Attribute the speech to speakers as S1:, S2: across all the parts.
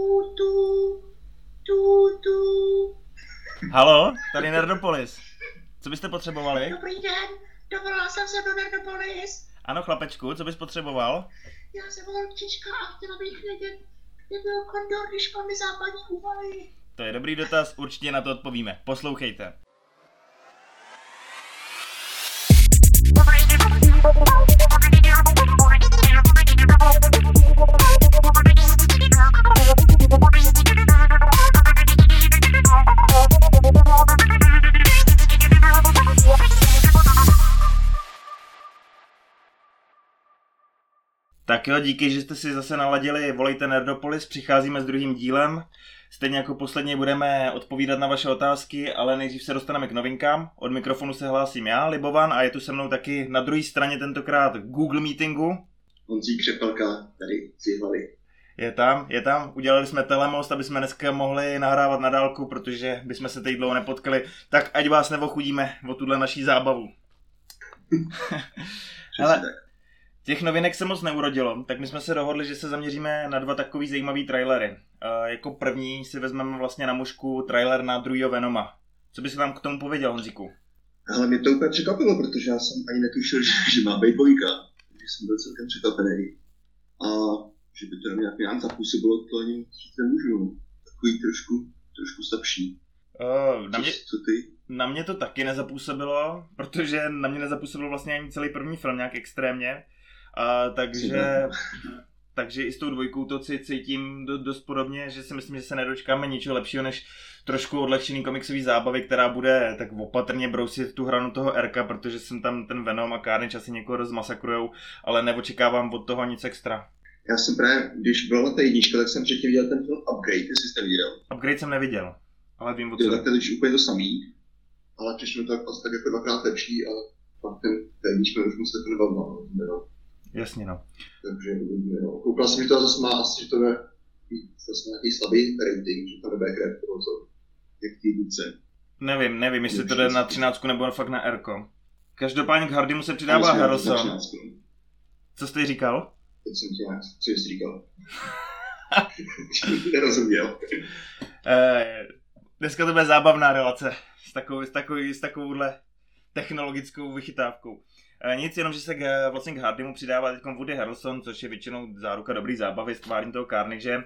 S1: Tu, tu, tu, tu.
S2: Halo, tady Nerdopolis. Co byste potřebovali?
S1: Dobrý den, dovolala jsem se do Nerdopolis.
S2: Ano, chlapečku, co bys potřeboval?
S1: Já jsem holčička a chtěla bych vědět, kde byl kondor, když padly západní úvaly.
S2: To je dobrý dotaz, určitě na to odpovíme. Poslouchejte. Tak jo, díky, že jste si zase naladili Volejte Nerdopolis, přicházíme s druhým dílem. Stejně jako posledně budeme odpovídat na vaše otázky, ale nejdřív se dostaneme k novinkám. Od mikrofonu se hlásím já, Libovan, a je tu se mnou taky na druhé straně tentokrát Google Meetingu.
S3: Honzík Křepelka, tady z Jihlavy.
S2: Je tam, je tam. Udělali jsme telemost, aby jsme dneska mohli nahrávat na dálku, protože bychom se teď dlouho nepotkali. Tak ať vás neochudíme o tuhle naší zábavu. Ale-. Těch novinek se moc neurodilo, tak my jsme se dohodli, že se zaměříme na dva takový zajímavý trailery. Uh, jako první si vezmeme vlastně na mužku trailer na druhýho Venoma. Co bys nám k tomu pověděl, Honzíku?
S3: Ale mě to úplně překvapilo, protože já jsem ani netušil, že, že má být dvojka. Takže jsem byl celkem překvapený. A že by to na mě nějak nějak zapůsobilo, to ani říct nemůžu. Takový trošku, trošku slabší.
S2: Uh, na, mě,
S3: Co, co ty?
S2: na mě to taky nezapůsobilo, protože na mě nezapůsobil vlastně ani celý první film nějak extrémně. Uh, takže, takže i s tou dvojkou to si cítím do, dost podobně, že si myslím, že se nedočkáme ničeho lepšího než trošku odlehčený komiksový zábavy, která bude tak opatrně brousit tu hranu toho Rka, protože jsem tam ten Venom a Carnage asi někoho rozmasakrujou, ale neočekávám od toho nic extra.
S3: Já jsem právě, když byla té jednička, tak jsem předtím viděl ten film Upgrade, jestli jste viděl.
S2: Upgrade jsem neviděl, ale vím o
S3: Jo,
S2: co.
S3: tak to je úplně to samý. Ale přišlo to asi tak jako dvakrát lepší a pak ten, ten jednička už mu se to nebavilo. No.
S2: Jasně no.
S3: Takže jo. koukal jsem, že to zase má asi, že to je zase nějaký slabý rating, že to nebude krev, nebo co, jak.
S2: Nevím, nevím, jestli to jde na 13 nebo fakt na Rko. Každopádně k Hardymu se přidává Harrison.
S3: 13, no.
S2: Co jsi říkal?
S3: Teď jsem tě nějak, co jsi říkal? Nerozuměl.
S2: Eh, dneska to bude zábavná relace s, takovou, s, takovou, s takovouhle technologickou vychytávkou. Eh, nic, jenom, že se k, eh, vlastně k Hardymu přidává teď Woody Harrelson, což je většinou záruka dobrý zábavy s tvářím toho Carnage.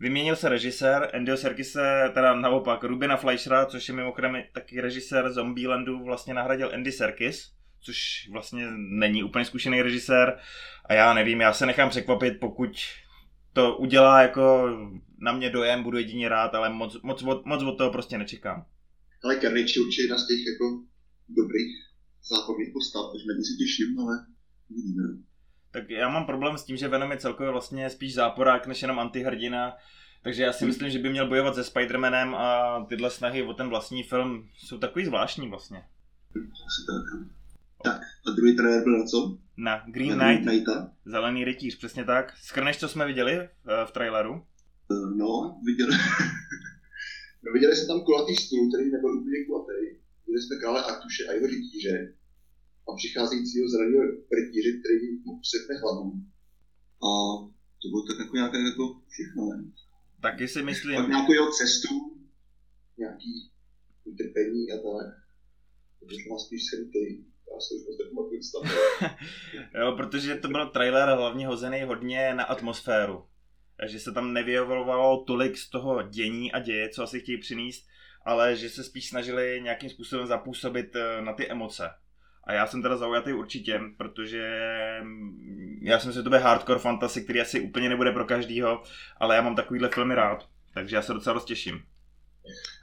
S2: Vyměnil se režisér, Andy Serkise, teda naopak Rubina Fleischera, což je mimochodem taky režisér Zombielandu, vlastně nahradil Andy Serkis, což vlastně není úplně zkušený režisér. A já nevím, já se nechám překvapit, pokud to udělá jako na mě dojem, budu jedině rád, ale moc, moc, moc od toho prostě nečekám.
S3: Ale Carnage je určitě jedna z těch jako dobrých zábavných postav, takže na se těším, ale uvidíme.
S2: Tak já mám problém s tím, že Venom je celkově vlastně spíš záporák než jenom antihrdina, takže já si
S3: Hmm.
S2: myslím, že by měl bojovat se Spider-Manem a tyhle snahy o ten vlastní film jsou takový zvláštní vlastně.
S3: Asi tak. Tak, a druhý trenér byl na co?
S2: Na Green
S3: Na
S2: Knight,
S3: Knighta.
S2: Zelený rytíř, přesně tak. Skrneš, co jsme viděli v, v traileru?
S3: Eh, No, viděli, no, viděli jsme tam kulatý stůl, který nebyl úplně kulatý. Viděli jsme krále Artuše a jeho rytíře a přicházejícího zeleného rytíře, který mu usekne hlavu. A to bylo tak jako nějaké jako všechno, ne?
S2: Taky si myslím,
S3: Pak nějakou jeho cestu, nějaký utrpení a tak. Protože má spíš. Já se už moc nepamatuju stav.
S2: jo, protože to byl trailer hlavně hozený hodně na atmosféru. Že se tam nevyjevovalo tolik z toho dění a děje, co asi chtějí přinést, ale že se spíš snažili nějakým způsobem zapůsobit eh, na ty emoce. A já jsem teda zaujatý určitě, protože mm, já jsem si to bude hardcore fantasy, který asi úplně nebude pro každýho, ale já mám takovýhle filmy rád, takže já se docela dost těším.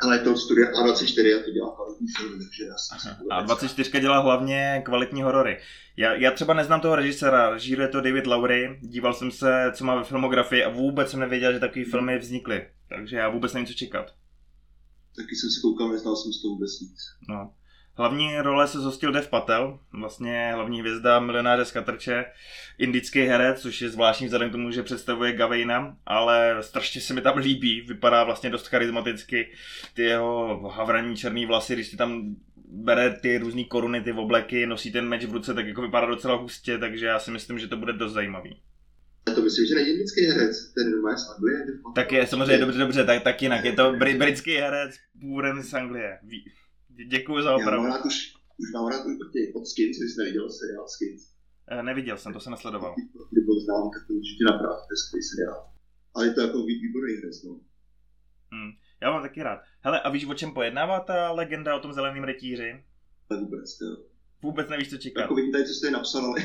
S3: Ale to studia A24 a to dělá kvalitní film, takže já jsem
S2: A 24 dělá hlavně kvalitní horory. Já, já třeba neznám toho režiséra, režíruje to David Lowry, díval jsem se, co má ve filmografii a vůbec jsem nevěděl, že takové filmy vznikly. Takže já vůbec nevím, co čekat.
S3: Taky jsem si koukal, neznal jsem z toho vůbec nic.
S2: No. Hlavní role se zhostil Dev Patel, vlastně hlavní hvězda milionáře z Katrče, indický herec, což je zvláštní vzhledem k tomu, že představuje Gawaina, ale strašně se mi tam líbí, vypadá vlastně dost charismaticky, ty jeho havraní černý vlasy, když si tam bere ty různé koruny, ty obleky, nosí ten meč v ruce, tak jako vypadá docela hustě, takže já si myslím, že to bude dost zajímavý.
S3: To myslím, že není indický herec, ten normálně z Anglie.
S2: Tak je samozřejmě dobře, dobře, tak, tak jinak je to br- britský herec původem z Anglie. Děkuji za
S3: Já mám rád už, už mám rád od těch od Skins, jsi neviděl seriál Skins.
S2: Eh, Neviděl jsem, to jsem nesledoval.
S3: Kdy byl znám, tak to určitě napravdu, to je skvělý seriál. Ale je to jako vý- výborný herec, no.
S2: Hm. Já mám taky rád. Hele, a víš, o čem pojednává ta legenda o tom zeleném rytíři?
S3: Tak vůbec, jo.
S2: Vůbec nevíš, co čekat.
S3: Jako vidím tady, co jste napsal, ale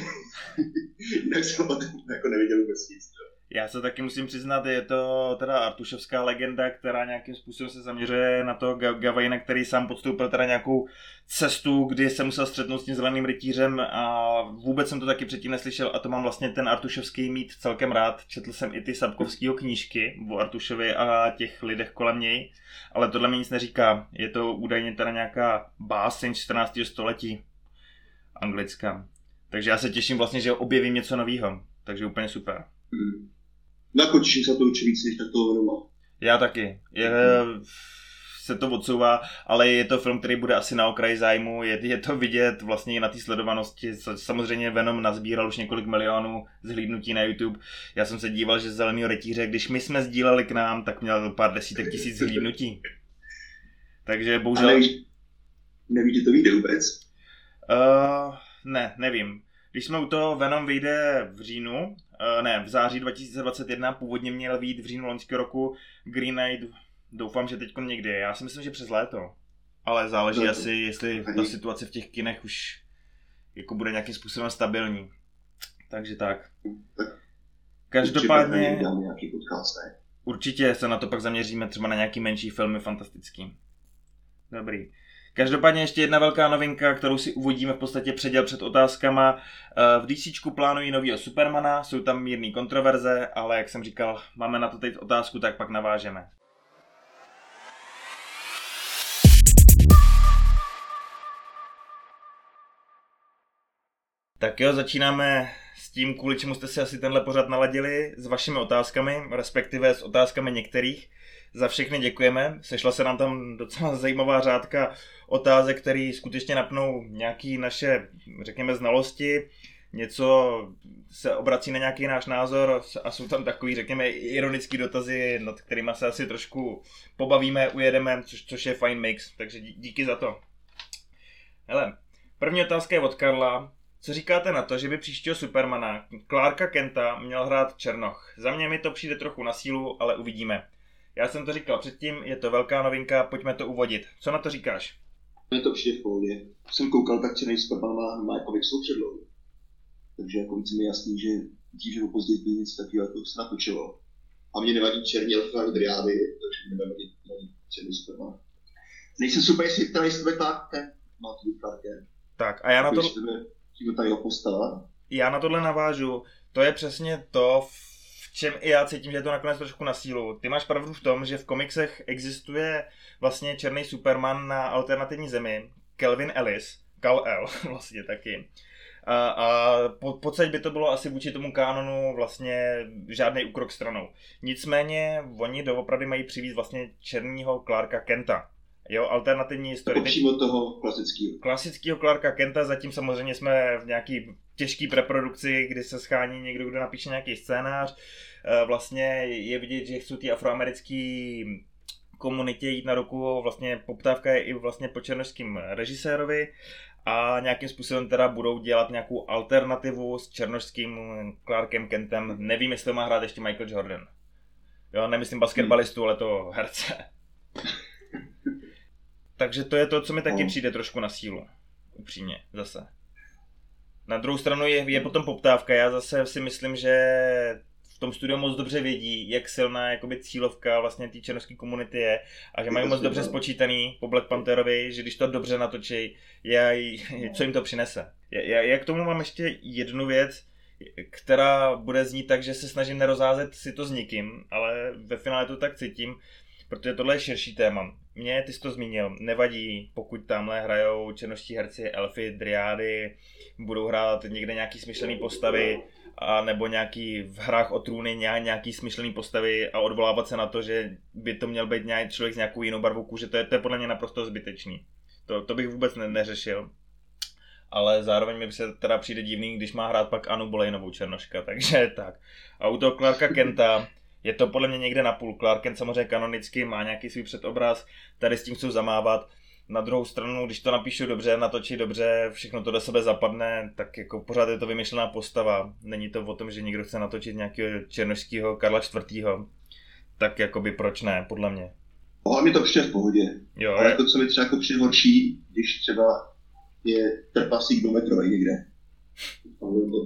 S3: jinak jsem o tom jako neviděl vůbec nic. jo.
S2: Já se taky musím přiznat, je to teda Artušovská legenda, která nějakým způsobem se zaměřuje na to Ga- Gavajna, který sám podstoupil teda nějakou cestu, kdy se musel střetnout s tím zeleným rytířem a vůbec jsem to taky předtím neslyšel a to mám vlastně ten Artušovský mít celkem rád. Četl jsem i ty Sapkovskýho knížky o Artušovi a těch lidech kolem něj, ale tohle mi nic neříká. Je to údajně teda nějaká báseň z 14. století anglická. Takže já se těším vlastně, že objevím něco nového. Takže úplně super.
S3: Hmm. Jako těším se to určitě víc, než tak toho Venoma.
S2: Já taky. Je, se to odsouvá, ale je to film, který bude asi na okraji zájmu, je, je to vidět vlastně i na té sledovanosti. Samozřejmě Venom nazbíral už několik milionů zhlídnutí na YouTube. Já jsem se díval, že Zelený rytíře, když my jsme sdíleli k nám, tak měl pár desítek tisíc zhlídnutí. Takže
S3: A
S2: bohužel...
S3: nevíš, že to vyjde vůbec?
S2: Uh, ne, nevím. Když jsme u toho, Venom vyjde v říjnu, uh, ne, v září 2021, původně měl vyjít v říjnu loňského roku, Green Knight, doufám, že teď někdy, já si myslím, že přes léto. Ale záleží
S3: to-
S2: asi, jestli ta situace v těch kinech už jako bude nějakým způsobem stabilní. Takže tak. Každopádně
S3: určitě
S2: se na to pak zaměříme třeba na nějaký menší filmy fantastický. Dobrý. Každopádně ještě jedna velká novinka, kterou si uvodíme v podstatě předěl před otázkama. Eh, V DC plánují novýho Supermana, jsou tam mírný kontroverze, ale jak jsem říkal, máme na to teď otázku, tak pak navážeme. Tak jo, začínáme tím, kvůli čemu jste si asi tenhle pořad naladili, s vašimi otázkami, respektive s otázkami některých. Za všechny děkujeme. Sešla se nám tam docela zajímavá řádka otázek, které skutečně napnou nějaké naše, řekněme, znalosti, něco se obrací na nějaký náš názor a jsou tam takový, řekněme, ironický dotazy, nad kterými se asi trošku pobavíme, ujedeme, což, což je fajn mix, takže dí- díky za to. Hele, první otázka je od Karla. Co říkáte na to, že by příštího Supermana Clarka Kenta měl hrát Černoch? Za mě mi to přijde trochu na sílu, ale uvidíme. Já jsem to říkal předtím, je to velká novinka, pojďme to uvodit. Co na to říkáš?
S3: Mně to přijde v pohodě. Jsem koukal, tak Černý Superman má, má komiksovou předlohu. Takže jako víc mi jasný, že dřív nebo později by nic takového jako se natočilo. A mě nevadí černí elfy ani driády, takže mě nevadí, nevadí Černý Superman. Nejsem super, jestli to nejsem Clark Kent. Má to být Clark Kent.
S2: Tak a já na, to,
S3: to bude tím ta jeho postava.
S2: já na tohle navážu. To je přesně to, v čem i já cítím, že je to nakonec trošku na sílu. Ty máš pravdu v tom, že v komiksech existuje vlastně černý Superman na alternativní zemi, Kelvin Ellis, Kal-El vlastně taky. A, a po, pocať by to bylo asi vůči tomu kánonu vlastně žádný úkrok stranou. Nicméně oni doopravdy mají přivít vlastně černýho Clarka Kenta. Jo, alternativní historii. Teď-
S3: přímo toho klasického.
S2: klasického Clarka Kenta, zatím samozřejmě jsme v nějaký těžký preprodukci, kdy se schání někdo, kdo napíše nějaký scénář. Eh, Vlastně je vidět, že chcou ty afroamerický komunitě jít na ruku, vlastně poptávka je i vlastně po černožským režisérovi a nějakým způsobem teda budou dělat nějakou alternativu s černožským Clarkem Kentem. Nevím, jestli to má hrát ještě Michael Jordan. Jo, nemyslím basketbalistu, ale to herce. Takže to je to, co mi taky
S3: No.
S2: přijde trošku na sílu. Upřímně, zase. Na druhou stranu je, je potom poptávka. Já zase si myslím, že v tom studiu moc dobře vědí, jak silná jakoby cílovka vlastně té černovské komunity je a že mají moc dobře spočítaný po Black Pantherovi, že když to dobře natočí, je, co jim to přinese. Já, já k tomu mám ještě jednu věc, která bude znít tak, že se snažím nerozházet si to s nikým, ale ve finále to tak cítím, protože tohle je širší téma. Mně, ty jsi to zmínil, nevadí, pokud tamhle hrajou černoští herci, elfy, driády, budou hrát někde nějaký smyšlený postavy, a nebo nějaký v hrách o trůny nějak, nějaký smyšlený postavy a odvolávat se na to, že by to měl být nějaký člověk s nějakou jinou barvou kůže, to je, to je podle mě naprosto zbytečný. To, to bych vůbec ne, neřešil. ale zároveň mi se teda přijde divný, když má hrát pak Anu Bolejnovou Černoška, takže tak. A u toho Clarka Kenta je to podle mě někde na půl. Clark Kent samozřejmě kanonicky má nějaký svůj předobraz, tady s tím chcou zamávat. Na druhou stranu, když to napíšu dobře, natočí dobře, všechno to do sebe zapadne, tak jako pořád je to vymyšlená postava. Není to o tom, že někdo chce natočit nějakého černošského Karla IV. Tak jakoby proč ne, podle mě.
S3: Ale mi to přijde v pohodě.
S2: Jo,
S3: Ale to, co mi třeba jako přijde horší, když třeba je trpasík do metrovej někde.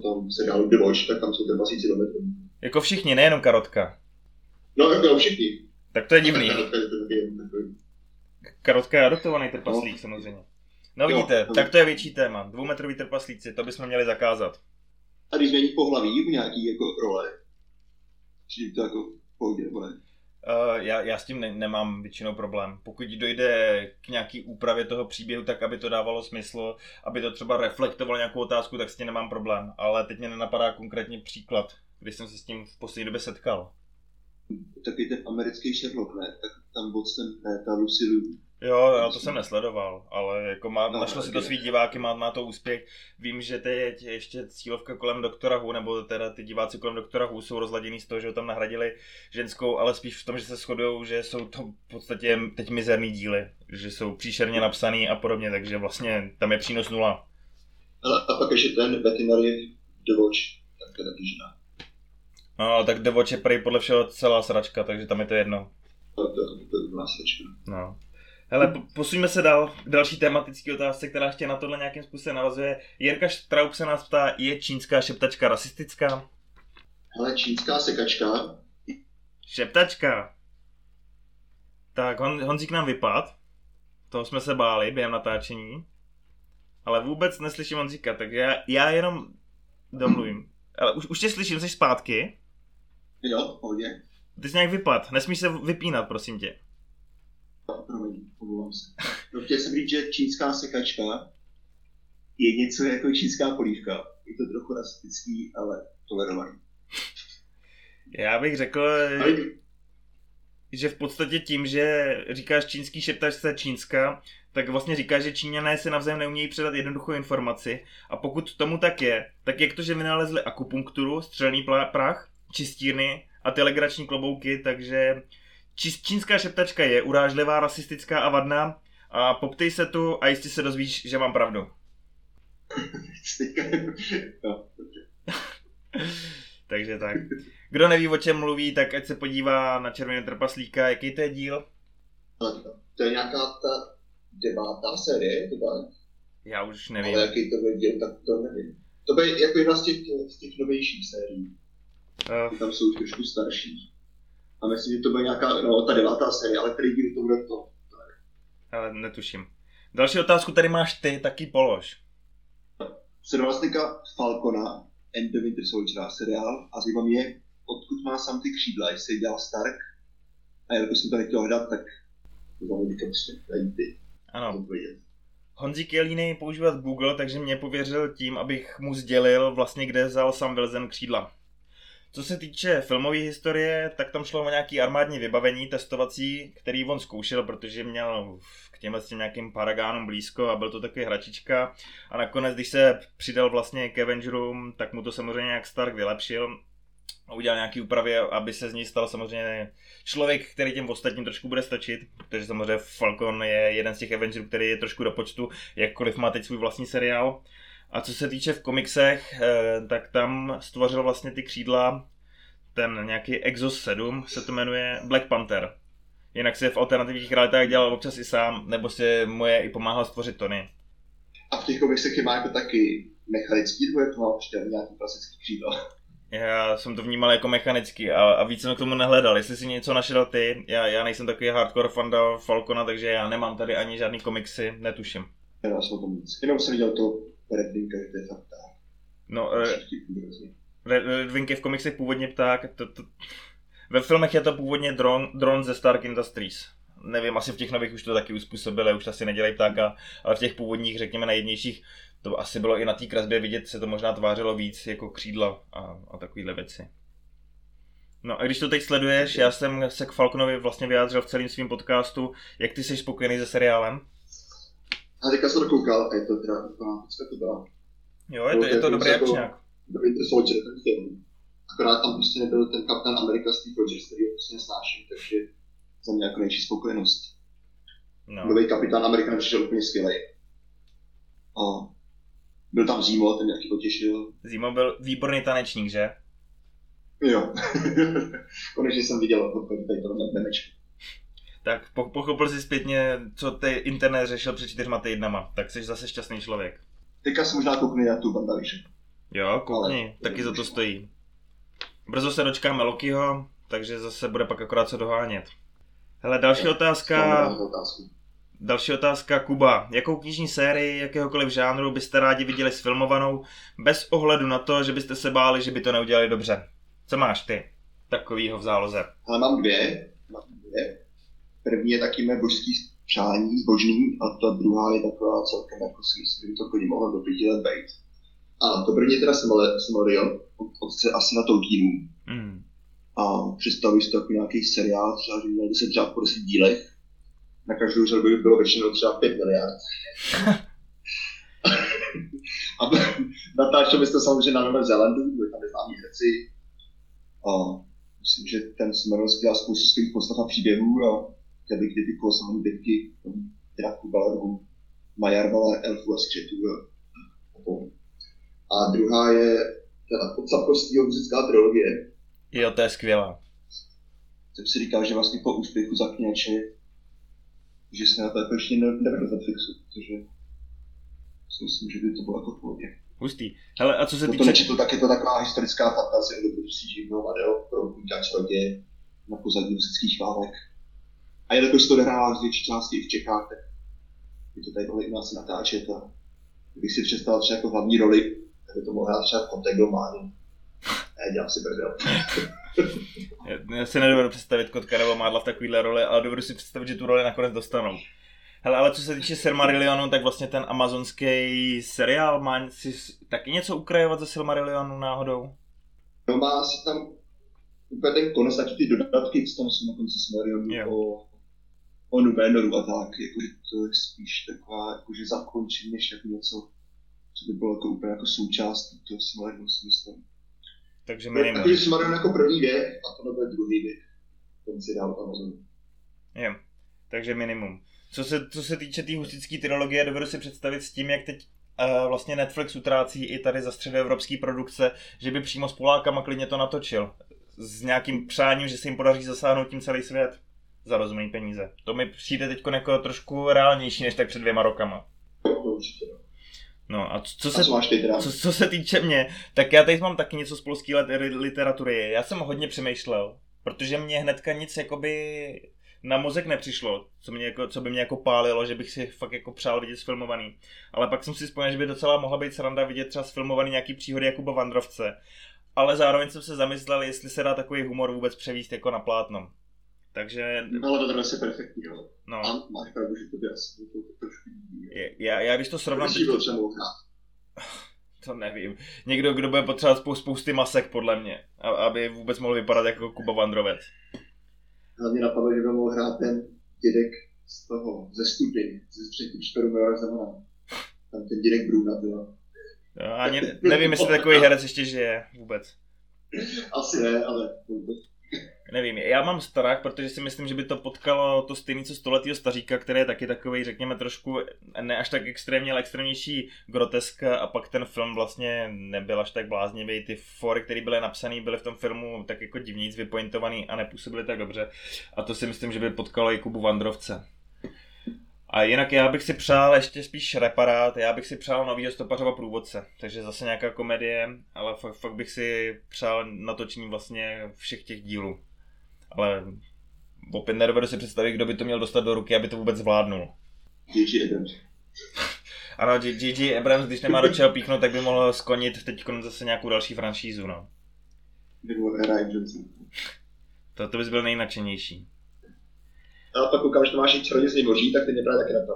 S3: Tom seriálu The Watch, tak tam jsou trpasíci do metrovej.
S2: jako všichni, nejenom Karotka.
S3: No, jo, všichni.
S2: Tak to je divný. Je adoptovaný trpaslík samozřejmě. No vidíte,
S3: jo.
S2: tak to je větší téma. Dvoumetrový trpaslíci, to bychom měli zakázat.
S3: A když změní pohlaví v nějaký jako role, či to jako pohodě, ne?
S2: Uh, já, já s tím ne, nemám většinou problém. Pokud dojde k nějaký úpravě toho příběhu, tak aby to dávalo smysl, aby to třeba reflektovalo nějakou otázku, tak s tím nemám problém. Ale teď mě nenapadá konkrétně příklad, když jsem se s tím v poslední době setkal.
S3: Taky ten americký Sherlock, ne? Tak tam Watson, ne, ta Lucy Liu.
S2: Jo, já to jsem nesledoval, ale jako má,
S3: No,
S2: našlo si to svý diváky, má, má to úspěch. Vím, že teď ještě cílovka kolem doktora Hu, nebo teda ty diváci kolem doktora Hu jsou rozladěný z toho, že ho tam nahradili ženskou, ale spíš v tom, že se shodují, že jsou to v podstatě teď mizerný díly, že jsou příšerně napsaný a podobně, takže vlastně tam je přínos nula.
S3: Ale a pak ještě ten veterinary The Watch, tak to je taky žena.
S2: No, ale tak The Watch je prej podle všeho celá sračka, takže tam je to jedno.
S3: To, to, to, to je úplná sračka.
S2: No. Hele, po- posuňme se dál k další tematické otázce, která ještě na tohle nějakým způsobem navazuje. Jirka Štraub se nás ptá, je čínská šeptačka rasistická?
S3: Hele, čínská sekačka,
S2: Šeptačka. Tak, Hon, Honzík nám vypad. Toho jsme se báli během natáčení. Ale vůbec neslyším Honzíka, tak já, já jenom domluvím. Ale už, už tě slyším, jsi zpátky.
S3: Jo, v pohodě.
S2: Ty jsi nějak vypad, nesmíš se vypínat, prosím tě.
S3: Promiň, omlouvám se. No, chtěl jsem říct, že čínská sekačka je něco jako čínská polívka. Je to trochu rasistický, ale tolerovaný.
S2: Já bych řekl,
S3: Ale
S2: že v podstatě tím, že říkáš čínský šeptačce čínská, tak vlastně říkáš, že Číňané si navzájem neumějí předat jednoduchou informaci. A pokud tomu tak je, tak jak to, že vynalezli akupunkturu, střelný prach, čistírny a ty legrační klobouky, takže čís- čínská šeptačka je urážlivá, rasistická a vadná. A poptej se tu a jistě se dozvíš, že mám pravdu.
S3: no.
S2: Takže tak. Kdo neví, o čem mluví, tak ať se podívá na Červený trpaslíka. Jaký to je díl?
S3: To, je nějaká ta devátá série, to tak?
S2: Já už nevím.
S3: Ale jaký to bude díl, tak to nevím. To bude jako jedna z těch, z těch novějších sérií.
S2: Uh,
S3: Ty tam jsou trošku starší. A myslím, že to bude nějaká, no, ta devátá série, ale který díl to bude to.
S2: ale netuším. Další otázku tady máš ty, taky polož.
S3: Teďka Falcona and the Winter Soldier seriál a zajímá mě, odkud má sám ty křídla, jestli je dělal Stark. A jelikož jsem to nechtěl hledat, tak to tam teďka prostě ty.
S2: Ano. Honzík je línej používat Google, takže mě pověřil tím, abych mu sdělil vlastně, kde vzal Sam Wilson křídla. Co se týče filmové historie, tak tam šlo o nějaký armádní vybavení testovací, který on zkoušel, protože měl k těmhle s těm nějakým paragánům blízko a byl to takový hračička. A nakonec, když se přidal vlastně k Avengerům, tak mu to samozřejmě nějak Stark vylepšil a udělal nějaký úpravy, aby se z něj stal samozřejmě člověk, který těm ostatním trošku bude stačit, protože samozřejmě Falcon je jeden z těch Avengerů, který je trošku do počtu, jakkoliv má teď svůj vlastní seriál. A co se týče v komiksech, eh, tak tam stvořil vlastně ty křídla ten nějaký Exos 7 se to jmenuje Black Panther. Jinak si v alternativních realitách dělal občas i sám, nebo si mu je i pomáhal stvořit Tony.
S3: A v těch komiksech je má jako taky mechanický, nebo je to má prostě nějaký klasický křídla.
S2: Já jsem to vnímal jako mechanicky a, a víc jsem k tomu nehledal. Jestli si něco našel ty, já, já nejsem takový hardcore fanda Falcona, takže já nemám tady ani žádný komiksy, netuším.
S3: Já jsem o tom nic. Jenom jsem viděl to Red Winka, že to je fakt tak.
S2: No, eh. Red, Wing je v komiksech původně pták, to, to, ve filmech je to původně dron, dron ze Stark Industries. Nevím, asi v těch nových už to taky uspůsobili, už asi nedělají ptáka, ale v těch původních, řekněme, nejjednějších, to asi bylo i na té kresbě vidět, se to možná tvářilo víc jako křídla a, a takovéhle věci. No a když to teď sleduješ, já jsem se k Falconovi vlastně vyjádřil v celém svém podcastu, jak ty jsi spokojený se seriálem?
S3: A teďka jsem to koukal a je to teda úplná pecka to byla.
S2: Jo, je to, je to dobrý
S3: jako-
S2: akčňák.
S3: The Winter Soldier, ten film. Akorát tam prostě nebyl ten kapitán Amerika Steve Rogers, který ho prostě nesnáším, takže za mě jako největší spokojenost.
S2: No.
S3: Nový kapitán Amerika mi přišel úplně skvělý. A byl tam Zimo, ten mě taky potěšil.
S2: Zimo byl výborný tanečník, že?
S3: Jo. Konečně jsem viděl odpověď tady tohle memečku.
S2: Tak po- pochopil si zpětně, co ty internet řešil před čtyřma týdnama. Tak jsi zase šťastný člověk.
S3: Teďka si možná koukni na tu Bandaviše.
S2: Jo, koukni,
S3: Ale-
S2: taky za to stojí. Brzo se dočkáme Lokiho, takže zase bude pak akorát co dohánět. Hele, další otázka, další otázka Kuba. Jakou knižní sérii jakéhokoliv žánru byste rádi viděli sfilmovanou, bez ohledu na to, že byste se báli, že by to neudělali dobře? Co máš ty takovýho v záloze?
S3: Ale mám dvě. Mám dvě. První je taky mé božský přání, zbožný, a ta druhá je taková celkem, jako si myslím, že to klidně mohlo do pěti let být. A to první je teda od se asi na Tolkienu.
S2: Hmm.
S3: A představuji si to jako nějaký seriál, třeba, že měl by se třeba po 10 dílech. Na každou řadu by bylo většinou třeba 5 miliard. a natáčel bys to samozřejmě na Novém Zélandu, byli tam neznámí herci. A myslím, že ten Smolrion dělal spoustu skvělých postav a příběhů a chtěl bych dedikoval samozřejmě bitky Draku, Balrogu, Majarvala, Elfu a Skřetů a, a to. A druhá je ta od Sapkowského muzická trilogie,
S2: Jo, to je skvělá.
S3: jsem si říkal, že vlastně po úspěchu Zakněče, že se na to jako ještě ne- nevedl na Netflixu, protože si myslím, že by to bylo jako v pohodě.
S2: Hustý. Hele, a co se
S3: Kdo to
S2: týče...
S3: nečetl, tak je to taková historická fantazie o dobrodružství živného mladého prorokníka čaroděje na pozadí muzických válek. A jelikož to odehrává z větší části i v Čechách, tak je to tady mohli u nás natáčet a kdybych si představil třeba jako hlavní roli, tak by to mohl hrát třeba v Konteglománu. Ne, dělám si prdel.
S2: Já- Já si nedovedu představit Kotka nebo Mádla v takovýhle roli, ale dovedu si představit, že tu roli nakonec dostanou. Hele, ale co se týče Silmarillionu, tak vlastně ten amazonský seriál má si taky něco ukrajovat ze Silmarillionu náhodou?
S3: No má si tam úplně ten konec, taky ty dodatky, co tam jsou na konci
S2: Jo.
S3: o, o Numénoru a tak, jakože to je spíš taková, jakože zakončení, než jako něco, co by bylo jako úplně jako součást toho Smarionu, si myslím.
S2: Takže
S3: No,
S2: minimum.
S3: Jakože Smarion jako první věk a to nebude druhý věk. Ten si dál Amazon.
S2: Jo, takže minimum. Co se, co se týče té tý hustické trilogie, dovedu si představit s tím, jak teď uh, vlastně Netflix utrácí i tady za středoevropský produkce, že by přímo s Polákama klidně to natočil. S nějakým přáním, že se jim podaří zasáhnout tím celý svět za rozumný peníze. To mi přijde teď jako trošku reálnější než tak před dvěma rokama.
S3: Určitě. no.
S2: No a co
S3: A
S2: se,
S3: máš ty teda?
S2: co, co se týče mě, tak já teď mám taky něco z polské lit- literatury. Já jsem hodně přemýšlel, protože mě hnedka nic jakoby na mozek nepřišlo, co, mě jako, co by mě jako pálilo, že bych si fakt jako přál vidět sfilmovaný. Ale pak jsem si vzpomněl, že by docela mohla být sranda vidět třeba sfilmovaný nějaký příhody Jakuba Vandrovce. Ale zároveň jsem se zamyslel, jestli se dá takový humor vůbec převíst jako na plátno. Takže,
S3: No ale to dnes je perfektní, jo.
S2: no,
S3: A máš pravdu, že to by asi bylo to trošku
S2: já, já když to srovnám teď,
S3: byl třeba?
S2: To nevím. Někdo, kdo bude potřebovat spou- spousty masek, podle mě. Aby vůbec mohl vypadat jako Kuba Vandrovec.
S3: Hlavně napadlo, že by mohl hrát ten dědek z toho, ze stupy, ze třetí čtveru Milora Zemana. Tam ten dědek Bruna byl.
S2: Jo, Ani nevím, jestli takový herec ještě žije vůbec.
S3: Asi ne, ale
S2: Nevím, já mám strach, protože si myslím, že by to potkalo to stejný co stoletýho staříka, který je taky takový, řekněme, trošku ne až tak extrémně, ale extrémnější grotesk a pak ten film vlastně nebyl až tak bláznivý. Ty fory, které byly napsané, byly v tom filmu tak jako divníc vypointovaný a nepůsobily tak dobře. A to si myslím, že by potkalo i Kubu Vandrovce. A jinak já bych si přál ještě spíš reparát, já bych si přál novýho stopařova průvodce, takže zase nějaká komedie, ale fakt, fakt bych si přál natočení vlastně všech těch dílů. Ale opět nedovedu si představit, kdo by to měl dostat do ruky, aby to vůbec zvládnul.
S3: J.J. Abrams.
S2: Ano, J.J. Abrams, když nemá do čeho píchnout, tak by mohl skonit teď zase nějakou další franšízu, no.
S3: Johnson.
S2: To, to bys byl nejnačenější.
S3: A pak koukám, že to máš i čarodějství moří, tak ty mě právě taky.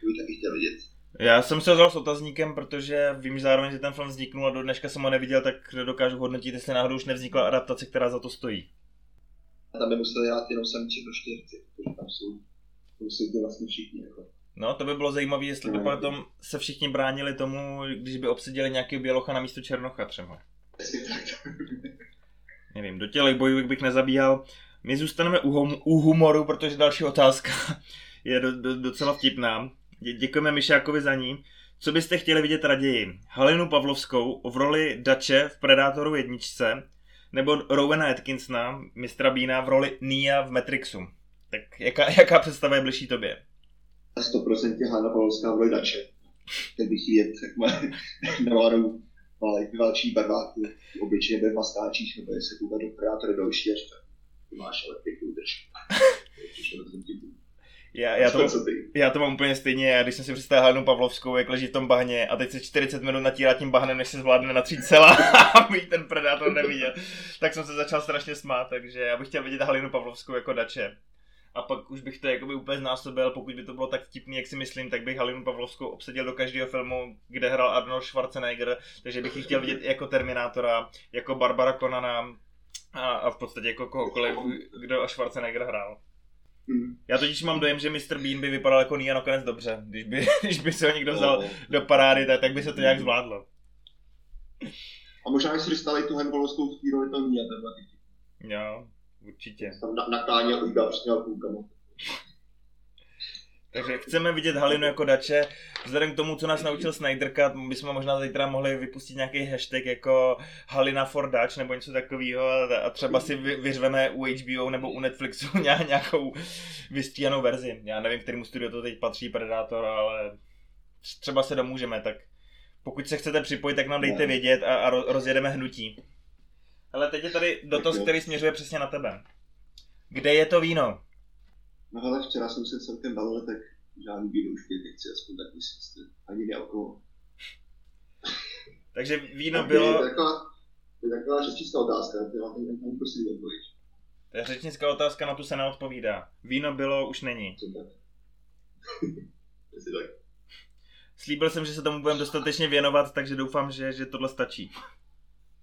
S3: To bych taky chtěl vidět.
S2: Já jsem se vzal s otazníkem, protože vím zároveň, že ten film vzniknul a do dneška jsem ho neviděl, tak dokážu hodnotit, jestli náhodou už nevznikla adaptace, která za to stojí.
S3: A tam by museli hrát jenom samiči do čtyřci, protože tam jsou, tam jsou vlastně všichni. Jako.
S2: No, to by bylo zajímavé, jestli by
S3: No.
S2: potom se všichni bránili tomu, když by obsadili nějaký bělocha na místo černocha třeba. Nevím, do těch bojů bych nezabíhal. My zůstaneme u, hum- u humoru, protože další otázka je do, do, docela vtipná. Dě- děkujeme Myšákovi za ní. Co byste chtěli vidět raději? Halinu Pavlovskou v roli Dače v Predátoru jedničce nebo Rowena Atkinsona, mistra Bína v roli Nia v Matrixu? Tak jaká, jaká představa je bližší tobě?
S3: 100% Hanna Pavlovská v Dače. Ten bych jí jet, jak má nalanou malý velčí barváky, obyčejně bez maskáčích, nebo jestli koukat do Predátora další a říká, ty máš ale pěknou držku.
S2: Já, já, to,
S3: ty?
S2: já to mám úplně stejně, já když jsem si představil Halinu Pavlovskou, jak leží v tom bahně a teď se 40 minut natírá tím bahnem, než se zvládne natřít celá, aby jí ten predátor neviděl, tak jsem se začal strašně smát, takže já bych chtěl vidět Halinu Pavlovskou jako dače. A pak už bych to jakoby úplně znásobil, pokud by to bylo tak vtipný, jak si myslím, tak bych Halinu Pavlovskou obsadil do každého filmu, kde hrál Arnold Schwarzenegger, takže bych ji chtěl vidět jako Terminátora, jako Barbara Conana a, a v podstatě jako kohokoliv, kdo a Schwarzenegger hrál.
S3: Hmm.
S2: Já totiž mám dojem, že Mr. Bean by vypadal jako Nia nakonec dobře. Když by, když by se ho někdo vzal
S3: No.
S2: do parády, tak, tak by se to nějak zvládlo.
S3: A možná, když si dostali tu té roli, to ní a ten taky.
S2: Jo, určitě.
S3: Tam na, nakláněl, ujíbal přesně půlkama.
S2: Takže chceme vidět Halinu jako dače. Vzhledem k tomu, co nás naučil Snyder Cut, bychom možná zítra mohli vypustit nějaký hashtag jako Halina for Dutch nebo něco takového a, třeba si vy, vyřveme u HBO nebo u Netflixu ně- nějakou vystříhanou verzi. Já nevím, kterému studiu to teď patří Predator, ale třeba se domůžeme, tak pokud se chcete připojit, tak nám dejte vědět a, a ro- rozjedeme hnutí. Ale teď je tady dotaz, který směřuje přesně na tebe. Kde je to víno?
S3: No hele, včera jsem se celkem bavil, tak žádný víno už pět nechci, aspoň tak myslím, ani nealkohol.
S2: Takže víno
S3: Tak
S2: bylo...
S3: Je to taková, to je taková řečnická otázka, tam prosím odpověď.
S2: To je řečnická otázka, na tu se neodpovídá. Víno bylo, už není.
S3: Co tak? Jestli tak.
S2: Slíbil jsem, že se tomu budeme dostatečně věnovat, takže doufám, že, že tohle stačí.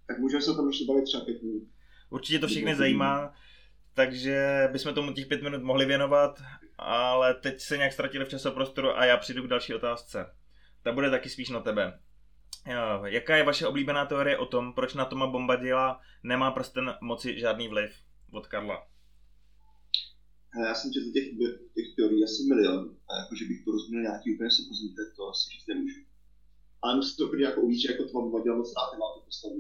S3: Tak můžeme se o tom ještě bavit třeba pět minut.
S2: Určitě to všechny zajímá, takže bychom tomu těch pět minut mohli věnovat, ale teď se nějak ztratili v časoprostoru a já přijdu k další otázce. Ta bude taky spíš na tebe. Jaká je vaše oblíbená teorie o tom, proč na Toma Bombadila nemá prsten moci žádný vliv? Od Karla.
S3: Hele, já jsem četl těch, těch teorií asi milion, a jakože bych to rozuměl nějaký úplně 100%, tak to asi říct nemůžu. Ale musím to jako že jako to mám dělat moc rád, nemá to postavu.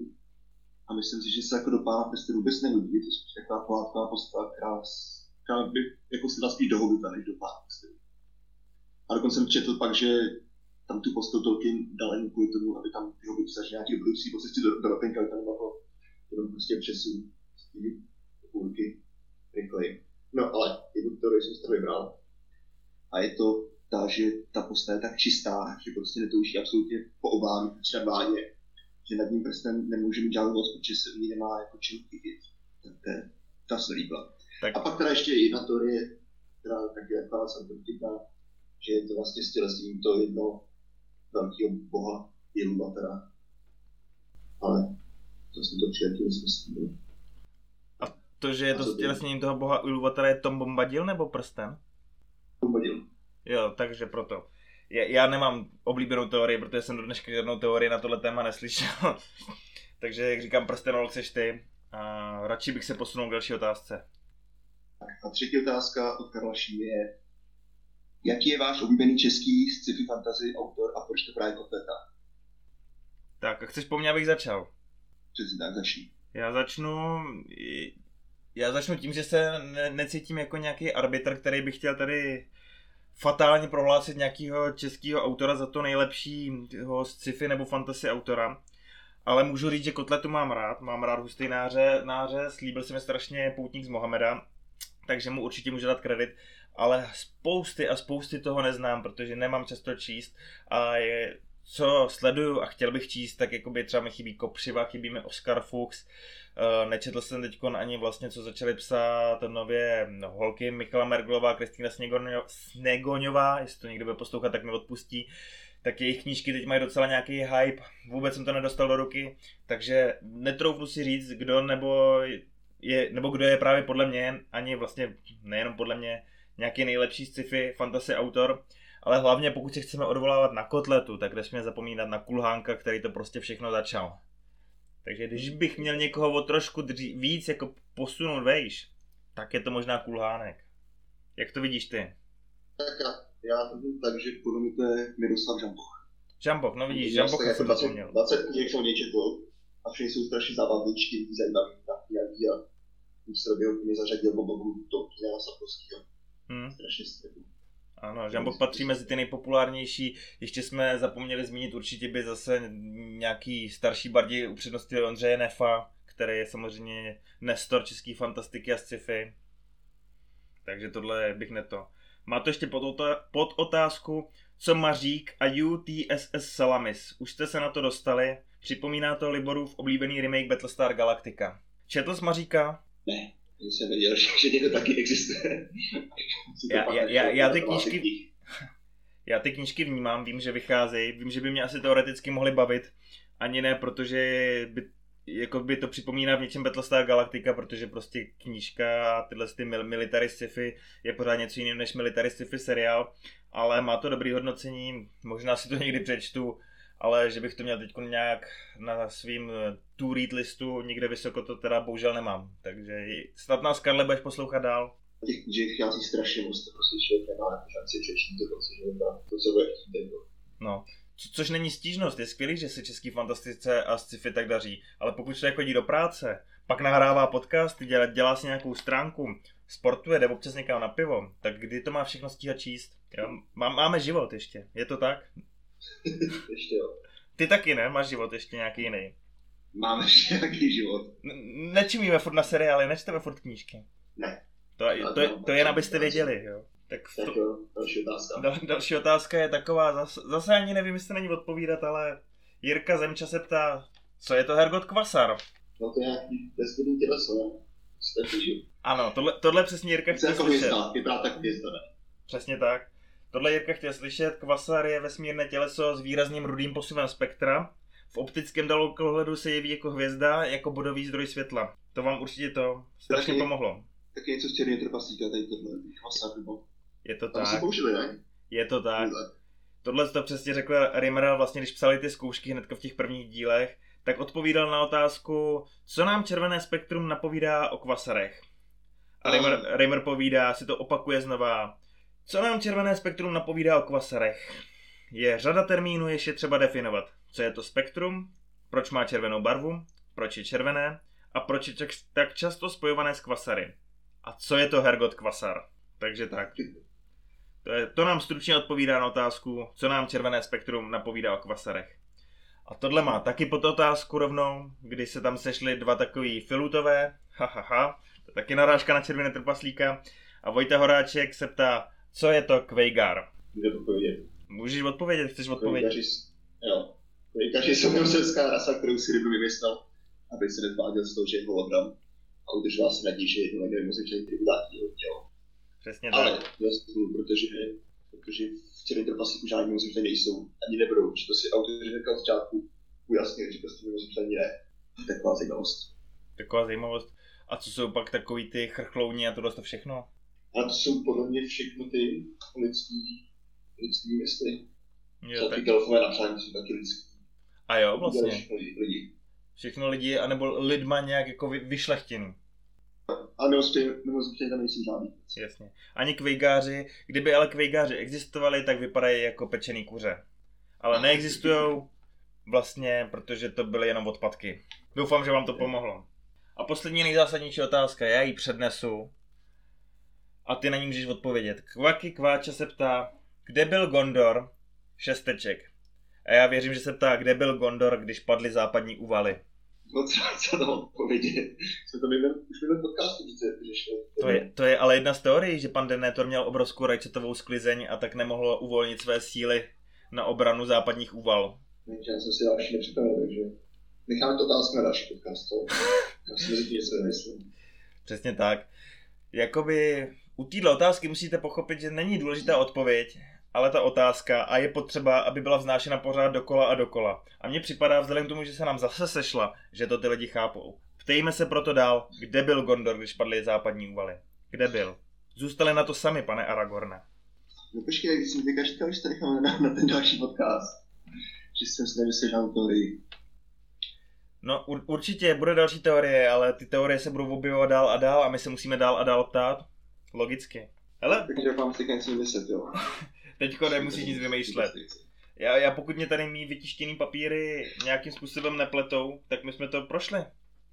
S3: A myslím si, že se jako do pána Peste vůbec nehodí, je to spíš taková pohádková postava, která, která by jako se dá spíš do Hobita, než do pána Peste. A dokonce jsem četl pak, že tam tu postavu Tolkien dal jen kvůli tomu, aby tam ty hobity zažili nějaký budoucí po cestě do, do Ropenka, aby tam jako jenom prostě přesun z té půlky rychleji. No ale jednu teorii jsem si vybral. A je to ta, že ta postava je tak čistá, že prostě netouží absolutně po třeba váně, že nad ním prstem nemůže mít žádnou moc, protože se v ní nemá jako čím chytit. Tak to je, ta se líbila.
S2: Tak-
S3: A pak teda ještě jedna teorie, která taky je taková celkem vtipná, že je to vlastně stělesnění to jedno velkého boha Iluvatera. Ale to jsem to přijatý nesmyslím.
S2: To, že je to
S3: A
S2: stělesněním toho boha Iluvatara je Tom Bombadil nebo prsten?
S3: Pomadil.
S2: Jo, takže proto. Já, nemám oblíbenou teorii, protože jsem do dneška žádnou teorii na tohle téma neslyšel. takže, jak říkám, prstenolog seš ty. A radši bych se posunul k další otázce.
S3: A třetí otázka od Karla je, jaký je váš oblíbený český sci-fi fantasy autor a proč to právě kotleta?
S2: Tak, a chceš po mně, abych začal?
S3: Přesně tak, začni.
S2: Já začnu... Já začnu tím, že se ne, necítím jako nějaký arbitr, který by chtěl tady fatálně prohlásit nějakého českého autora za to nejlepšího sci-fi nebo fantasy autora. Ale můžu říct, že kotletu mám rád, mám rád hustý náře, náře, slíbil se mi strašně poutník z Mohameda, takže mu určitě můžu dát kredit, ale spousty a spousty toho neznám, protože nemám často číst a je, co sleduju a chtěl bych číst, tak jakoby třeba mi chybí Kopřiva, chybí mi Oscar Fuchs, Uh, nečetl jsem teď ani vlastně, co začali psát nově no, holky Michala Merglová, Kristýna Snegoňo- Snegoňová, jestli to někdo bude poslouchat, tak mi odpustí. Tak jejich knížky teď mají docela nějaký hype, vůbec jsem to nedostal do ruky, takže netroufnu si říct, kdo nebo je, nebo kdo je právě podle mě, ani vlastně nejenom podle mě, nějaký nejlepší sci-fi fantasy autor, Ale hlavně pokud se chceme odvolávat na kotletu, tak nesmíme zapomínat na kulhánka, který to prostě všechno začal. Takže když bych měl někoho o trošku dří, víc jako posunout vejš, tak je to možná kulhánek. Jak to vidíš ty?
S3: Tak já, já to vidím tak, že podle mě to je Miroslav Žamboch.
S2: Žamboch, no vidíš,
S3: Já
S2: Žamboch
S3: jsem
S2: jsem
S3: jako 20,
S2: zapomněl.
S3: 20 knih jsem něčetl a všechny jsou strašně zábavný, čtyři zajímavý, napíjavý a už se ho mě zařadil do bobu to Jana Sapkovského.
S2: Hm.
S3: Strašně středný.
S2: Ano, Žamboch patří mezi ty nejpopulárnější. Ještě jsme zapomněli zmínit, určitě by zase nějaký starší bardi upřednostnil Ondřeje Nefa, který je samozřejmě nestor český fantastiky a sci-fi. Takže tohle bych neto. Má to ještě pod, ota- pod otázku, co Mařík a UTSS Salamis. Už jste se na to dostali? Připomíná to Liborův oblíbený remake Battlestar Galactica. Četl jsi Maříka?
S3: Ne, já jsem věděl, že, někdo taky existuje.
S2: Já-
S3: pak
S2: já-
S3: našel,
S2: já- já ty knížky-. Já ty knížky vnímám, vím, že vycházejí, vím, že by mě asi teoreticky mohly bavit, ani ne, protože by, jako by to připomíná v něčem Battlestar Galactica, protože prostě knížka a tyhle ty mil- military sci-fi je pořád něco jiného než military sci-fi seriál, ale má to dobrý hodnocení, možná si to někdy přečtu, ale že bych to měl teď nějak na svým eh, to read listu, nikde vysoko to teda bohužel nemám, takže snad nás Karle budeš poslouchat dál.
S3: Těch knížek vychází strašně moc, to prostě člověk nemá šanci přečíst do konce života, to, co bude chtít.
S2: No, co, což není stížnost, je skvělý, že se český fantastice a sci-fi tak daří, ale pokud člověk chodí do práce, pak nahrává podcasty, dělá, dělá si nějakou stránku, sportuje, jde občas někam na pivo, tak kdy to má všechno stíhat číst? Jo? Má, máme život ještě, je to tak?
S3: Ještě jo.
S2: Ty taky ne, máš život ještě nějaký jiný.
S3: Máme ještě nějaký život.
S2: N- nečumíme furt na seriály, nečteme furt knížky.
S3: Ne.
S2: To, to, je, to jen abyste věděli, jo. Tak v
S3: Tak
S2: to,
S3: jo, další otázka.
S2: Dal, další otázka je taková, zase, zase ani nevím, jestli není odpovídat, ale Jirka Zemča se ptá, co je to Hergot Kvasar?
S3: No to je nějaký vesmírný těleso, ne?
S2: Ano, tohle, tohle přesně Jirka
S3: Chce jako
S2: slyšet.
S3: hvězda, vypadá tak hvězda, ne?
S2: Přesně tak. Tohle Jirka chtěl slyšet. Kvasar je vesmírné těleso s výrazným rudým posuvem spektra. V optickém dalekohledu se jeví jako hvězda, jako bodový zdroj světla. To vám určitě to strašně
S3: Taky-
S2: pomohlo.
S3: Tak něco z černého trpaslíka, tady tohle, kvasák nebo...
S2: Je to
S3: Tam se
S2: tak,
S3: použili, ne?
S2: je to tak.
S3: Tohle.
S2: Tohle to přesně řekl Rimmer vlastně, když psali ty zkoušky hned v těch prvních dílech, tak odpovídal na otázku, co nám červené spektrum napovídá o kvasarech. A. Rimmer, Rimmer povídá, si to opakuje znova, co nám červené spektrum napovídá o kvasarech. Je řada termínů, jež je třeba definovat. Co je to spektrum, proč má červenou barvu, proč je červené a proč je tak- tak často spojované s kvasary. A co je to Hergot kvasar? Takže tak. To, je, to nám stručně odpovídá na otázku, co nám červené spektrum napovídá o kvasarech. A tohle má taky pod otázku rovnou, kdy se tam sešli dva takový filutové, ha, ha, ha, to je taky narážka na červené trpaslíka. A Vojta Horáček se ptá, co je to Kvejgar?
S3: Může to povědět.
S2: Můžeš odpovědět, chceš odpovědět?
S3: Kvejkaři, jo. Kvejkaři jsou mimozemská rasa, kterou si rybu vymyslel, aby se nezváděl z toho, že je hologram a udržoval se naději, že jednou nejde mimozemčaný který vrátí jeho tělo.
S2: Přesně tak.
S3: Ale dost, protože, protože v černých trpaslíku žádní mimozemčaní nejsou, ani nebudou, že to si autoři hnedka od začátku ujasnili, že prostě mimozemčaní ne. Taková zajímavost.
S2: Taková zajímavost. A co jsou pak takový ty chrchlouni a tohle to všechno?
S3: A to jsou podle mě všechno ty lidský, lidský mysli.
S2: Jo, tak...
S3: ty gelfové napsání jsou taky lidský.
S2: A jo, vlastně.
S3: všechno lidi.
S2: Všechno lidi, anebo lidma nějak jako vy, vyšlechtěný.
S3: Ale mimozemčaní tam nejsou žádný.
S2: Jasně. Ani kvejgáři, kdyby ale kvejgáři existovali, tak vypadají jako pečený kuře. Ale neexistují vlastně, protože to byly jenom odpadky. Doufám, že vám to pomohlo. A poslední nejzásadnější otázka, já ji přednesu. A ty na ní můžeš odpovědět. Kvaky Kváča se ptá, kde byl Gondor? Šesteček. A já věřím, že se ptá, kde byl Gondor, když padly západní úvaly.
S3: No co, co to odpovědět? Jsme to už podcastu přece.
S2: To je, to je ale jedna z teorií, že pan Denethor měl obrovskou rajčetovou sklizeň a tak nemohl uvolnit své síly na obranu západních úval.
S3: Takže já jsem si další nepřipravil, takže necháme to otázku na další podcast. To. Já si mezi tím něco nemyslím.
S2: Přesně tak. Jakoby u téhle otázky musíte pochopit, že není důležitá odpověď, ale ta otázka a je potřeba, aby byla vznášena pořád dokola a dokola. A mně připadá, vzhledem k tomu, že se nám zase sešla, že to ty lidi chápou. Ptejme se proto dál, kde byl Gondor, když padly západní úvaly. Kde byl? Zůstali na to sami, pane Aragorne.
S3: No počkej, když jsem teďka říkal, že to necháme na, na ten další podcast. Že jsem nevymyslel žádnou teorii.
S2: No ur, určitě bude další teorie, ale ty teorie se budou objevovat dál a dál a my se musíme dál a dál ptát. Logicky. Hele,
S3: Takže vám si něco vymyslet, jo.
S2: teďko nemusíš nic vymýšlet. Já, já pokud mě tady mý vytištěný papíry nějakým způsobem nepletou, tak my jsme to prošli.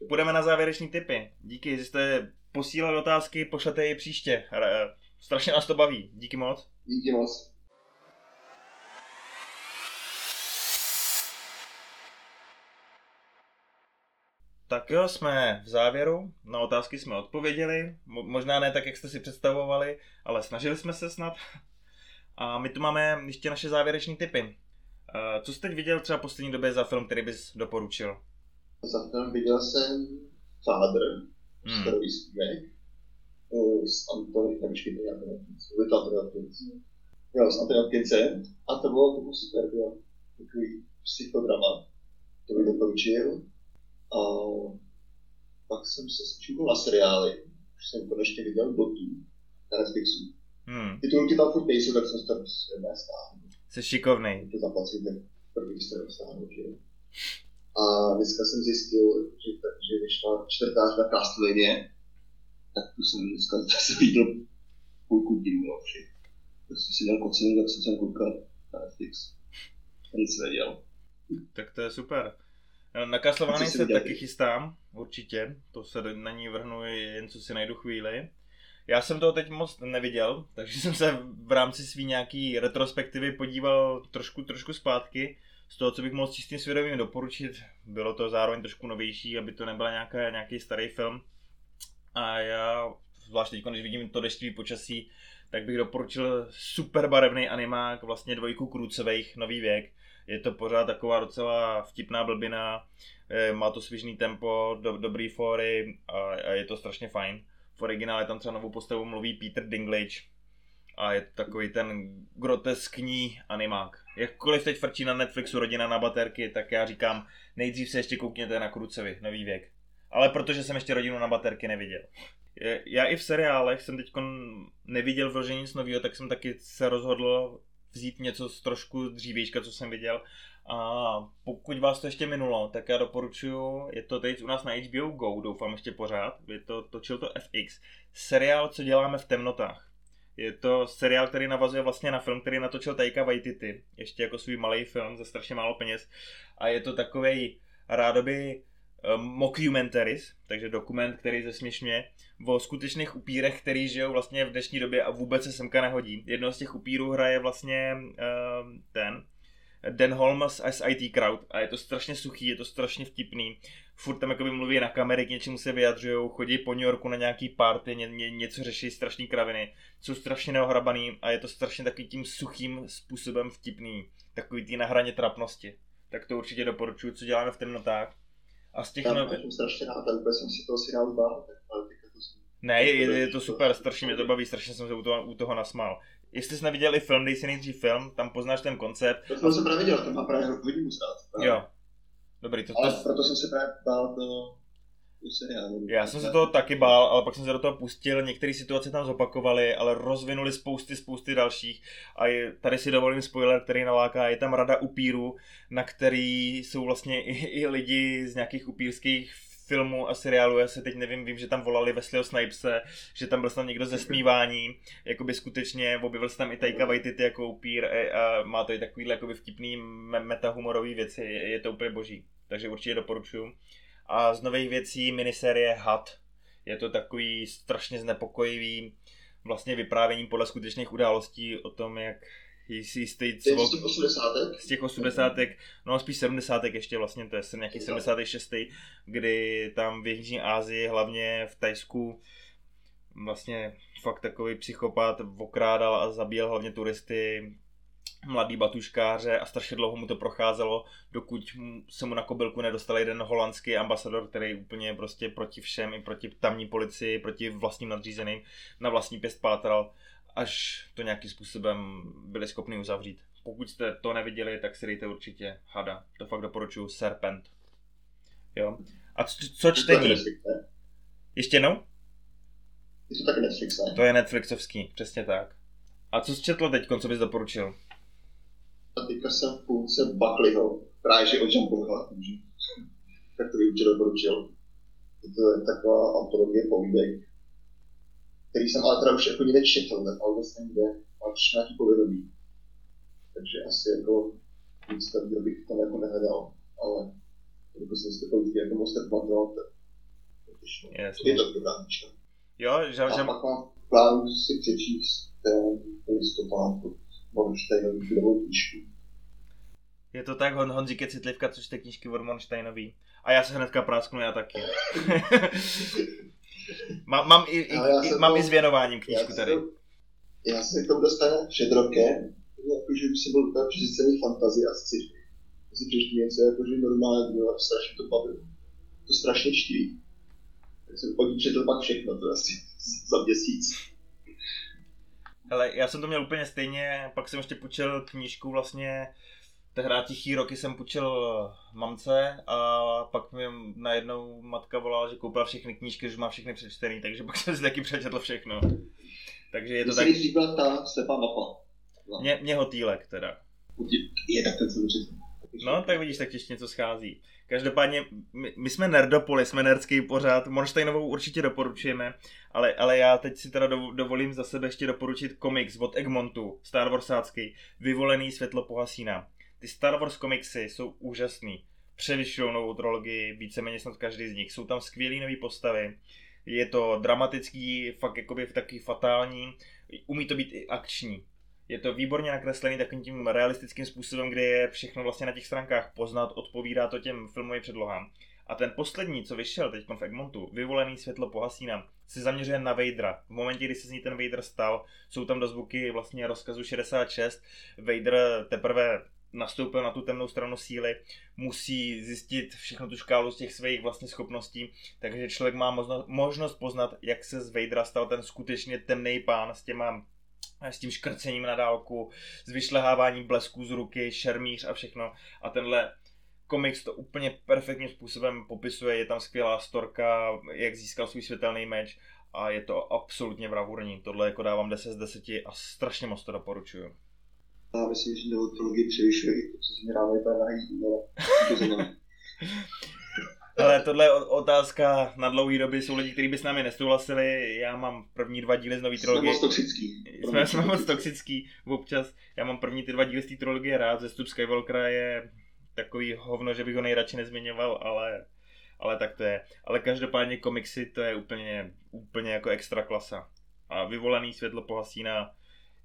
S2: Půjdeme na závěrečný typy. Díky, že jste posílali otázky, pošlete je příště. Ra- Strašně nás to baví. Díky moc.
S3: Díky moc.
S2: Tak jo, jsme v závěru. Na otázky jsme odpověděli. Mo- možná ne tak, jak jste si představovali, ale snažili jsme se snad. A my tu máme ještě naše závěrečné typy. Eh, Co jsi teď viděl třeba v poslední době za film, který bys doporučil?
S3: Za film viděl jsem Father,
S2: Hmm.
S3: starý snímek, eh, s Antony, nepočkejte, jak. Jo, s Antony Hopkinsem. A to bylo, to super, bylo takový psychodrama. To bych doporučil. A pak jsem se zčuhnul na seriály. Už jsem konečně viděl Gotu na Netflixu.
S2: Hmm.
S3: Titulky tam furt nejsou, tak jsem to prostě nestáhl.
S2: Jsi šikovnej.
S3: To zaplatit ten první jste dostáhnout, že jo. A dneska jsem zjistil, že, že vyšla čtvrtá řada Castlevania, tak tu jsem dneska zase viděl půlku dílu, no, že prostě si dal kocinu, tak jsem se koukal na Netflix. Nic nedělal.
S2: Tak to je super. Na Castlevanii
S3: Co jsi
S2: se
S3: viděl
S2: taky chystám, určitě. To se do- na ní vrhnu jen co si najdu chvíli. Já jsem toho teď moc neviděl, takže jsem se v rámci svý nějaký retrospektivy podíval trošku, trošku zpátky. Z toho, co bych mohl s čistým svědomím doporučit, bylo to zároveň trošku novější, aby to nebyl nějaká, nějaký starý film. A já, zvlášť teď, když vidím to deštivý počasí, tak bych doporučil super barevný animák, vlastně dvojku Krucových, Nový věk. Je to pořád taková docela vtipná blbina, eh, má to svižný tempo, do, dobrý fóry a, a, je to strašně fajn. V originále tam třeba novou postavu mluví Peter Dinklage a je to takový ten groteskní animák. Jakkoliv teď frčí na Netflixu rodina na baterky, tak já říkám, nejdřív se ještě koukněte na Krucovi, Nový věk. Ale protože jsem ještě rodinu na baterky neviděl. Já i v seriálech jsem teď neviděl vložení nic nového, tak jsem taky se rozhodl vzít něco z trošku dřívějška, co jsem viděl. A pokud vás to ještě minulo, tak já doporučuji, je to teď u nás na HBO Go, doufám ještě pořád, je to, točil to FX, seriál, co děláme v temnotách. Je to seriál, který navazuje vlastně na film, který natočil Taika Waititi, ještě jako svůj malý film za strašně málo peněz. A je to takovej rádoby mockumentaries, takže dokument, který zesměšňuje o skutečných upírech, který žijou vlastně v dnešní době a vůbec se semka nehodí. Jedno z těch upírů hraje vlastně um, ten Dan Holmes z IT Crowd a je to strašně suchý, je to strašně vtipný. Furt tam jakoby mluví na kamery, k něčemu se vyjadřují, chodí po New Yorku na nějaký party, ně, ně, něco řeší, strašný kraviny. Jsou strašně neohrabaný a je to strašně takový tím suchým způsobem vtipný. Takový tý na hraně trapnosti. Tak to určitě doporučuji, co děláme v temnotách. A z těch
S3: Já
S2: nov...
S3: jsem strašně rád, a vůbec jsem si toho bál, ale teďka to jsem...
S2: Ne, je, je to super, strašně mě to baví, strašně jsem se u toho, u toho nasmál. Jestli jsi neviděl i film, dej si nejdřív film, tam poznáš ten koncept.
S3: To jsem se právě viděl, to má právě hodně moc rád.
S2: Jo. Dobrý, to,
S3: Ale
S2: to,
S3: proto jsem se právě bál do, do seriálu.
S2: já jsem se toho taky bál, ale pak jsem se do toho pustil, některé situace tam zopakovaly, ale rozvinuli spousty, spousty dalších. A je, tady si dovolím spoiler, který naláká, je tam rada upírů, na který jsou vlastně i, i lidi z nějakých upírských filmů a seriálů, já se teď nevím, vím, že tam volali Wesleyho Snipese, že tam byl tam někdo ze smívání, jakoby skutečně, objevil se tam i Taika Waititi jako upír e, a má to i takovýhle jakoby vtipný me- metahumorový věci, je, je to úplně boží, takže určitě doporučuju. A z nových věcí miniserie Hat, je to takový strašně znepokojivý vlastně vyprávění podle skutečných událostí o tom, jak jistý cvok
S3: z těch 80.
S2: z těch 80. no spíš 70. ještě vlastně, to je nějaký 76. kdy tam v Jižní Asii, hlavně v Tajsku, vlastně fakt takový psychopat okrádal a zabíjel hlavně turisty, mladý batuškáře a strašně dlouho mu to procházelo, dokud se mu na kobylku nedostal jeden holandský ambasador, který úplně prostě proti všem, i proti tamní policii, proti vlastním nadřízeným, na vlastní pěst pátral, až to nějakým způsobem byli schopni uzavřít. Pokud jste to neviděli, tak si dejte určitě Hada. To fakt doporučuju. Serpent. Jo. A co, co čtení? Ještě jednou?
S3: Je to taky Netflix, ne?
S2: To je Netflixovský, přesně tak. A co jsi četl teď, co bys doporučil?
S3: A teďka jsem v půlce Buckleyho, právě že o Jumbleho, takže tak to bych určitě doporučil. To je taková antologie povídek, který jsem ale teda už jako někde četl, ale vlastně někde, ale přišel nějaký povědomí. Takže asi jako nic takového bych tam jako nehledal, ale jako jsem si to povídky jako moc nepamatoval, tak je to dobrá knižka.
S2: Jo, že,
S3: A pak mám v plánu si přečíst ten listopad od Bornsteinový budovou knížku.
S2: Je to tak, Hon, Honzík je citlivka, což ty knížky od Monsteinový. A já se hnedka prásknu, já taky. mám, mám, i, i, i, mám
S3: to-
S2: i s věnováním knížku
S3: Já
S2: tady.
S3: se to- Já se k tomu dostanu před rokem, jakože už jsem byl úplně přesycený fantazie a sci-fi. Já si přečtu něco jakože normálně, bylo a strašně to bavilo. To strašně čtví. Tak jsem od ní četl pak všechno, to asi za měsíc.
S2: Hele, já jsem to měl úplně stejně, pak jsem ještě půjčil knížku vlastně, tehdy tichý roky jsem půjčil mamce a pak mi najednou matka volala, že koupila všechny knížky, že má všechny přečtený, takže pak jsem si taky přečetl všechno. Takže je to tak,
S3: tak... říkala ta slepá mapa.
S2: mě, mě hotýlek teda.
S3: Je tak ten jsem.
S2: No, tak vidíš, tak ještě něco schází. Každopádně, my, my jsme nerdopoli, jsme nerdský pořád, Monsteinovou určitě doporučujeme, ale, ale já teď si teda dov- dovolím za sebe ještě doporučit komiks od Egmontu, Star Warsácký, Vyvolený světlo pohasína. Ty Star Wars komiksy jsou úžasný, převyšují novou trilogii, víceméně snad každý z nich. Jsou tam skvělé nové postavy, je to dramatický, fakt jakoby taky fatální, umí to být i akční. Je to výborně nakreslený takovým tím realistickým způsobem, kde je všechno vlastně na těch stránkách poznat, odpovídá to těm filmovým předlohám. A ten poslední, co vyšel teď v Egmontu, vyvolený světlo pohasína, se zaměřuje na Vadera. V momentě, kdy se z ní ten Vader stal, jsou tam dozvuky vlastně rozkazu 66. Vader teprve nastoupil na tu temnou stranu síly, musí zjistit všechno tu škálu z těch svých vlastně schopností, takže člověk má možnost, poznat, jak se z Vadera stal ten skutečně temný pán s těma s tím škrcením na dálku, s vyšleháváním blesků z ruky, šermíř a všechno. A tenhle komiks to úplně perfektním způsobem popisuje, je tam skvělá storka, jak získal svůj světelný meč a je to absolutně bravurní. Tohle jako dávám 10 z 10 a strašně moc to doporučuju.
S3: Já myslím, že novou trilogii převyšuje co si mi ráno vypadá na jídlo, ale to zajímavé.
S2: Ale tohle je otázka na dlouhý doby, jsou lidi, kteří by s námi nesouhlasili, já mám první dva díly z nový
S3: Jsme
S2: trilogie.
S3: moc toxický.
S2: Jsme, jsme moc toxický občas. Já mám první ty dva díly z té trilogie rád, zestup Skywalkera je takový hovno, že bych ho nejradši nezmiňoval, ale, ale tak to je. Ale každopádně komiksy to je úplně, úplně jako extra klasa. A vyvolený světlo pohasína.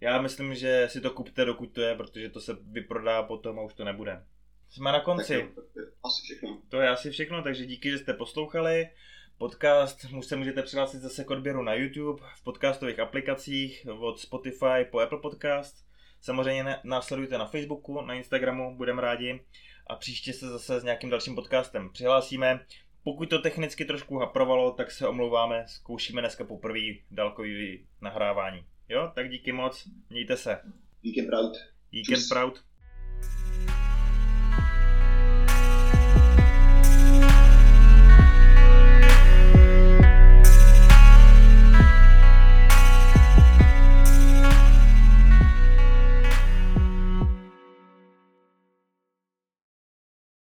S2: Já myslím, že si to kupte, dokud to je, protože to se vyprodá potom a už to nebude. Jsme na konci.
S3: jo, tak to je asi všechno.
S2: To je asi všechno, takže díky, že jste poslouchali. Podcast už se můžete přihlásit zase k odběru na YouTube, v podcastových aplikacích, od Spotify po Apple Podcast. Samozřejmě ne- nás sledujte na Facebooku, na Instagramu, budeme rádi. A příště se zase s nějakým dalším podcastem přihlásíme. Pokud to technicky trošku haprovalo, tak se omlouváme, zkoušíme dneska poprvé dálkový nahrávání. Jo, tak díky moc, mějte se.
S3: Weekend Proud.
S2: Weekend proud.